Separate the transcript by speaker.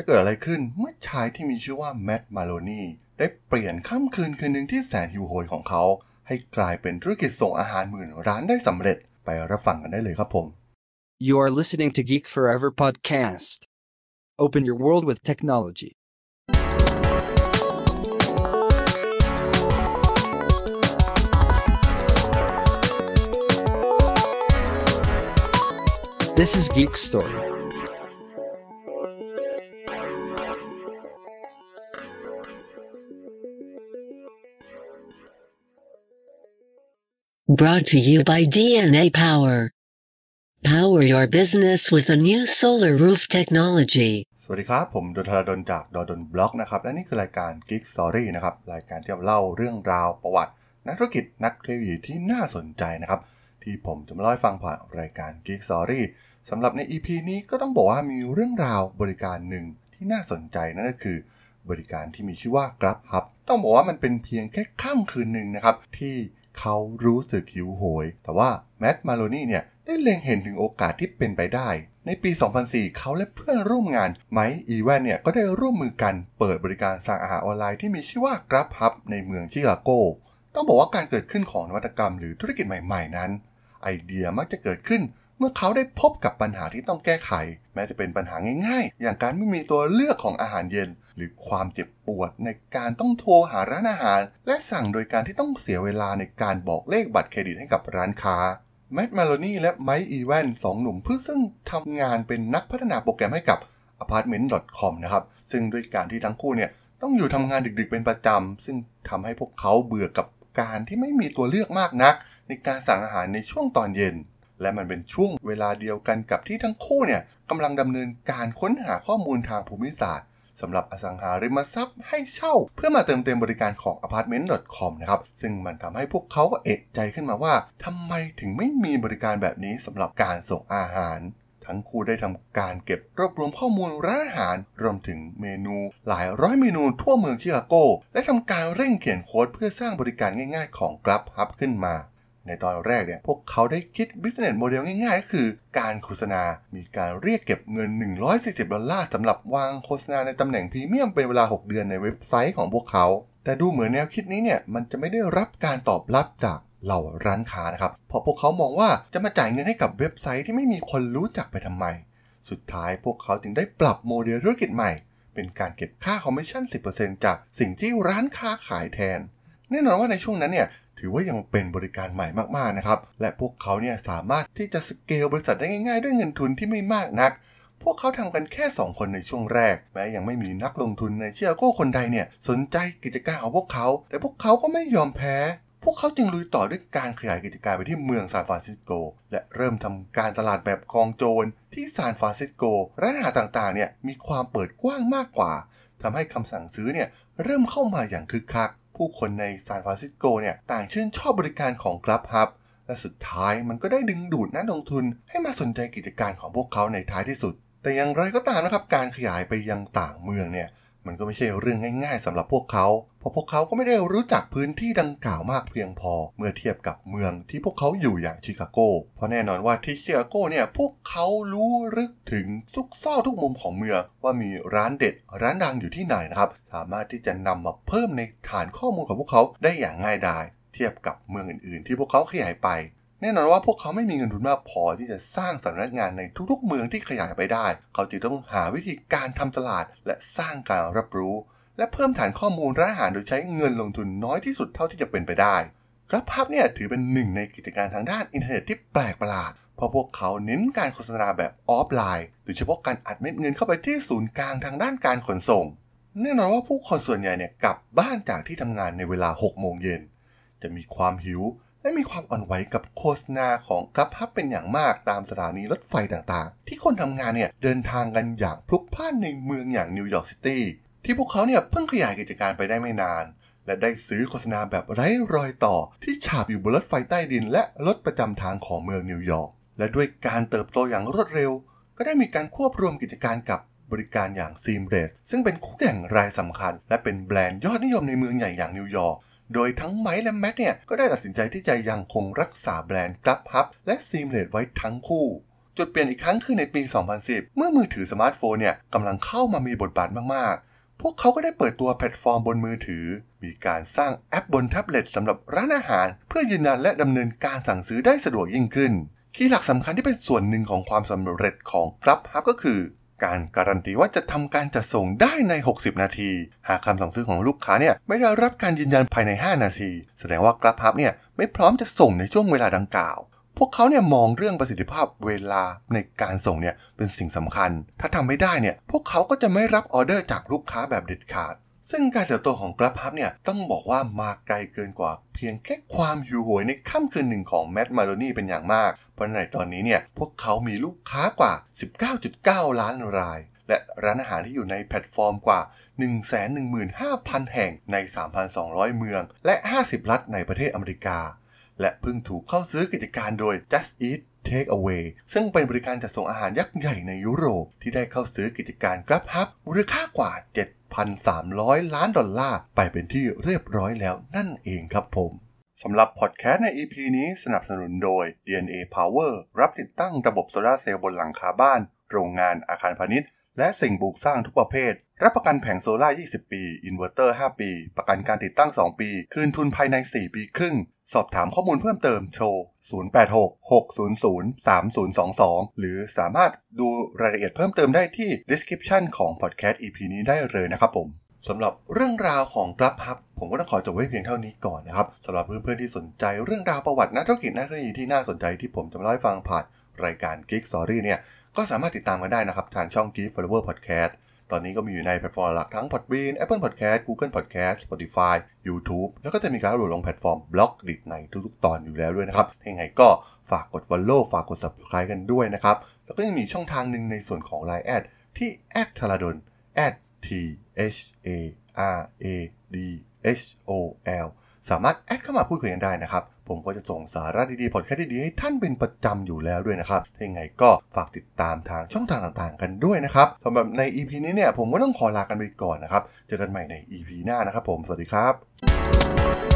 Speaker 1: จะเกิดอะไรขึ้นเมื่อชายที่มีชื่อว่าแมตต์มาโลนีได้เปลี่ยนค่ำคืนคืนหนึ่งที่แสนหิวโหยของเขา ให้กลายเป็นธุรกิจส่งอาหารหมื่นร้านได้สำเร็จไปรับฟังกันได้เลยครับผม
Speaker 2: You are listening to Geek Forever podcast. Open your world with technology. This is Geek Story.
Speaker 3: Brought to you by DNA Power. Power your business with a new solar roof technology.
Speaker 1: สวัสดีครับ ผมดนทรดนจากดดนบล็อกนะครับ และนี่คือรายการ Geek Story นะครับ รายการที่จะเล่าเรื่องราวประวัติ นักธุรกิจนักเทคโนโลยีที่น่าสนใจนะครับ ที่ผมจะมาเล่าให้ฟังผ่านรายการ Geek Story สำหรับใน EP นี้ก็ต้องบอกว่ามีเรื่องราวบริการหนึ่งที่น่าสนใจนั่นก็คือบริการที่มีชื่อว่า Grab Hub ต้องบอกว่ามันเป็นเพียงแค่ค่ำคืนหนึ่งนะครับที่ เขารู้สึกหิวโหย แต่ว่าแมตต์มาโลนี่เนี่ยได้เล็งเห็นถึงโอกาสที่เป็นไปได้ ในปี 2004 เขาและเพื่อนร่วมงานไมค์อีแวนเนี่ยก็ได้ร่วมมือกันเปิดบริการสั่งอาหารออนไลน์ที่มีชื่อว่ากราฟฮับในเมืองชิคาโก ต้องบอกว่าการเกิดขึ้นของนวัตกรรมหรือธุรกิจใหม่ ๆ นั้น ไอเดียมักจะเกิดขึ้น เมื่อเขาได้พบกับปัญหาที่ต้องแก้ไข แม้จะเป็นปัญหาง่ายๆ อย่างการไม่มีตัวเลือกของอาหารเย็น หรือความเจ็บปวดในการต้องโทรหาร้านอาหาร และสั่งโดยการที่ต้องเสียเวลาในการบอกเลขบัตรเครดิตให้กับร้านค้าแมตต์มาโลนี่และไมค์อีแวนสองหนุ่มเพื่อซึ่งทำงานเป็นนักพัฒนาโปรแกรมให้กับ apartment.com นะครับ ซึ่งด้วยการที่ทั้งคู่เนี่ยต้องอยู่ทำงานดึกๆเป็นประจำ ซึ่งทำให้พวกเขาเบื่อกับการที่ไม่มีตัวเลือกมากนัก ในการสั่งอาหารในช่วงตอนเย็น และมันเป็นช่วงเวลาเดียวกันกับที่ทั้งคู่เนี่ยกำลังดำเนินการค้นหาข้อมูลทางภูมิศาสตร์สำหรับอสังหาริมทรัพย์ให้เช่า เพื่อมาเติมเต็มบริการของ apartment.com นะครับ ซึ่งมันทำให้พวกเขาเอะใจขึ้นมาว่าทำไมถึงไม่มีบริการแบบนี้สำหรับการส่งอาหาร ทั้งคู่ได้ทำการเก็บรวบรวมข้อมูลร้านอาหาร รวมถึงเมนูหลายร้อยเมนูทั่วเมืองชิคาโก และทำการเร่งเขียนโค้ดเพื่อสร้างบริการง่าย ๆ ของ Grab Hub ขึ้นมา ในตอนแรกเนี่ยพวกเขาได้คิด business model ง่ายๆ ก็คือการโฆษณา มีการเรียกเก็บเงิน 140 ดอลลาร์สำหรับวางโฆษณาในตำแหน่งพรีเมียมเป็นเวลา 6 เดือนในเว็บไซต์ของพวกเขา แต่ดูเหมือนแนวคิดนี้เนี่ยมันจะไม่ได้รับการตอบรับจากเหล่าร้านค้านะครับ เพราะพวกเขามองว่าจะมาจ่ายเงินให้กับเว็บไซต์ที่ไม่มีคนรู้จักไปทำไม สุดท้ายพวกเขาจึงได้ปรับโมเดลธุรกิจใหม่ เป็นการเก็บค่าคอมมิชชั่น 10%จากสิ่งที่ร้านค้าขายแทน แน่นอนว่าในช่วงนั้นเนี่ย ถือว่ายังเป็นบริการใหม่มากๆนะครับ และพวกเขาเนี่ยสามารถที่จะสเกลบริษัทได้ง่ายๆ ด้วยเงินทุนที่ไม่มากนัก พวกเขาทำกันแค่ 2 คนในช่วงแรก แม้ยังไม่มีนักลงทุนในชิคาโกคนใดเนี่ยสนใจกิจการของพวกเขา แต่พวกเขาก็ไม่ยอมแพ้ พวกเขาจึงลุยต่อด้วยการขยายกิจการไปที่เมืองซานฟรานซิสโก และเริ่มทำการตลาดแบบกองโจรที่ซานฟรานซิสโกร้านอาหารต่างๆเนี่ยมีความเปิดกว้างมากกว่าทำให้คำสั่งซื้อเนี่ยเริ่มเข้ามาอย่างคึกคัก ผู้คนในซานฟรานซิสโกเนี่ยต่างชื่นชอบบริการของ GrubHub และสุดท้ายมันก็ได้ดึงดูดนักลงทุนให้มาสนใจกิจการของพวกเขาในท้ายที่สุด แต่อย่างไรก็ตามนะครับการขยายไปยังต่างเมืองเนี่ย มันก็ไม่ใช่เรื่องง่ายๆสำหรับพวกเขา เพราะพวกเขาก็ไม่ได้รู้จักพื้นที่ดังกล่าวมากเพียงพอ เมื่อเทียบกับเมืองที่พวกเขาอยู่อย่างชิคาโก เพราะแน่นอนว่าที่ชิคาโกเนี่ยพวกเขารู้ลึกถึงทุกซอกทุกมุมของเมือง ว่ามีร้านเด็ดร้านดังอยู่ที่ไหนนะครับ สามารถที่จะนำมาเพิ่มในฐานข้อมูลของพวกเขาได้อย่างง่ายดายเทียบกับเมืองอื่นๆ ที่พวกเขาขยายไป แน่นอนว่าพวกเขาไม่มีเงินทุนมากพอที่จะสร้างสำนักงานในทุกๆ เมืองที่ขยายไปได้ เขาจึงต้องหาวิธีการทำตลาด และสร้างการรับรู้ และเพิ่มฐานข้อมูลร้านอาหารโดยใช้เงินลงทุนน้อยที่สุดเท่าที่จะเป็นไปได้GrubHub เนี่ยถือเป็นหนึ่งในกิจการทางด้านอินเทอร์เน็ตที่แปลกประหลาด เพราะพวกเขาเน้นการโฆษณาแบบออฟไลน์โดยเฉพาะการอัดเม็ดเงินเข้าไปที่ศูนย์กลางทางด้านการขนส่ง แน่นอนว่าผู้คนส่วนใหญ่เนี่ยกลับบ้านจากที่ทำงานในเวลา 6 โมงเย็น จะมีความหิว และมีความอ่อนไหวกับโฆษณาของ GrubHub เป็นอย่างมากตามสถานีรถไฟต่างๆ ที่คนทำงานเนี่ยเดินทางกันอย่างพลุกพล่านในเมืองอย่างนิวยอร์กซิตี้ที่พวกเขาเนี่ยเพิ่งขยายกิจการไปได้ไม่นาน และได้ซื้อโฆษณาแบบไร้รอยต่อที่ฉาบอยู่บนรถไฟใต้ดิน และรถประจำทางของเมืองนิวยอร์กและด้วยการเติบโตอย่างรวดเร็ว ก็ได้มีการควบรวมกิจการกับบริการอย่าง Seamless ซึ่งเป็นคู่แข่งรายสำคัญ และเป็นแบรนด์ยอดนิยมในเมืองใหญ่อย่างนิวยอร์ก โดยทั้งไมค์และแมตต์เนี่ย ก็ได้ตัดสินใจที่จะยังคงรักษาแบรนด์ Grubhub และ Seamless ไว้ทั้งคู่ จุดเปลี่ยนอีกครั้งคือในปี 2010 เมื่อมือถือสมาร์ทโฟนเนี่ยกำลังเข้ามามีบทบาทมากๆ พวกเขาก็ได้เปิดตัวแพลตฟอร์มบนมือถือ มีการสร้างแอปบนแท็บเล็ตสำหรับร้านอาหาร เพื่อยืนยันและดำเนินการสั่งซื้อได้สะดวกยิ่งขึ้น key หลักสำคัญที่เป็นส่วนหนึ่งของความสำเร็จของ Grubhub ก็คือ การการันตีว่าจะทำการจัดส่งได้ใน 60 นาที หากคำสั่งซื้อของลูกค้าเนี่ยไม่ได้รับการยืนยันภายใน 5 นาที แสดงว่า Grubhub เนี่ยไม่พร้อมจะส่งในช่วงเวลาดังกล่าว พวกเขาเนี่ยมองเรื่องประสิทธิภาพเวลาในการส่งเนี่ยเป็นสิ่งสำคัญ ถ้าทำไม่ได้เนี่ยพวกเขาก็จะไม่รับออเดอร์จากลูกค้าแบบเด็ดขาด ซึ่งการเติบโตของ Grubhub เนี่ยต้องบอกว่ามาไกลเกินกว่าเพียงแค่ความหิวโหยในค่ำคืนหนึ่งของแมตต์ มาโลนี่เป็นอย่างมาก เพราะในตอนนี้เนี่ยพวกเขามีลูกค้ากว่า 19.9 ล้านราย และร้านอาหารที่อยู่ในแพลตฟอร์มกว่า 115,000 แห่งใน 3,200 เมือง และ 50 รัฐในประเทศอเมริกา และเพิ่งถูกเข้าซื้อกิจการโดย Just Eat Takeaway ซึ่งเป็นบริการจัดส่งอาหารยักษ์ใหญ่ในยุโรปที่ได้เข้าซื้อกิจการ Grubhub มูลค่ากว่า 1,300 ล้านดอลลาร์ไปเป็นที่เรียบร้อยแล้วนั่นเองครับผมสำหรับพอดแคสต์ใน EP นี้สนับสนุนโดย DNA Power รับติดตั้งระบบโซลาเซลล์บนหลังคาบ้าน โรงงานอาคารพาณิชย์ และสิ่งปลูกสร้างทุกประเภท รับประกันแผงโซล่า 20 ปี อินเวอร์เตอร์ 5 ปี ประกันการติดตั้ง 2 ปี คืนทุนภายใน 4 ปีครึ่ง สอบถามข้อมูลเพิ่มเติมโทร 086-600-3022 หรือสามารถดูรายละเอียดเพิ่มเติมได้ที่ description ของ podcast EP นี้ได้เลยนะครับผมสำหรับเรื่องราวของ GrabHub ผมก็ต้องขอจบไว้เพียงเท่านี้ก่อนนะครับสำหรับเพื่อนๆที่สนใจเรื่องราวประวัตินักธุรกิจนักธุรกิจที่น่าสนใจที่ผมจะมาเล่าให้ฟังผ่านรายการ Geek Story เนี่ย ก็สามารถติดตามกันได้นะครับ ทางช่อง Geek Flower Podcast ตอนนี้ก็มีอยู่ในแพลตฟอร์มหลักทั้ง Podbean Apple Podcast Google Podcast Spotify YouTube แล้วก็จะมีการอัปโหลดลงแพลตฟอร์ม Blockdit ในทุกๆ ตอนอยู่แล้วด้วยนะครับยังไงก็ฝากกด follow ฝากกด subscribe กันด้วยนะครับ แล้วก็ยังมีช่องทางหนึ่งในส่วนของ Line add ที่ t h a r a d o n t h a r a d h o l สามารถ add เข้ามาพูดคุยกันได้นะครับ ผมก็จะส่งสาระดีๆพอดแคสต์ดีๆให้ท่านเป็นประจำอยู่แล้วด้วยนะครับถ้ายังไงก็ฝากติดตามทางช่องทางต่างๆ กันด้วยนะครับสำหรับใน EP นี้เนี่ยผมก็ต้องขอลากันไปก่อนนะครับ เจอกันใหม่ใน EP หน้านะครับผม สวัสดีครับ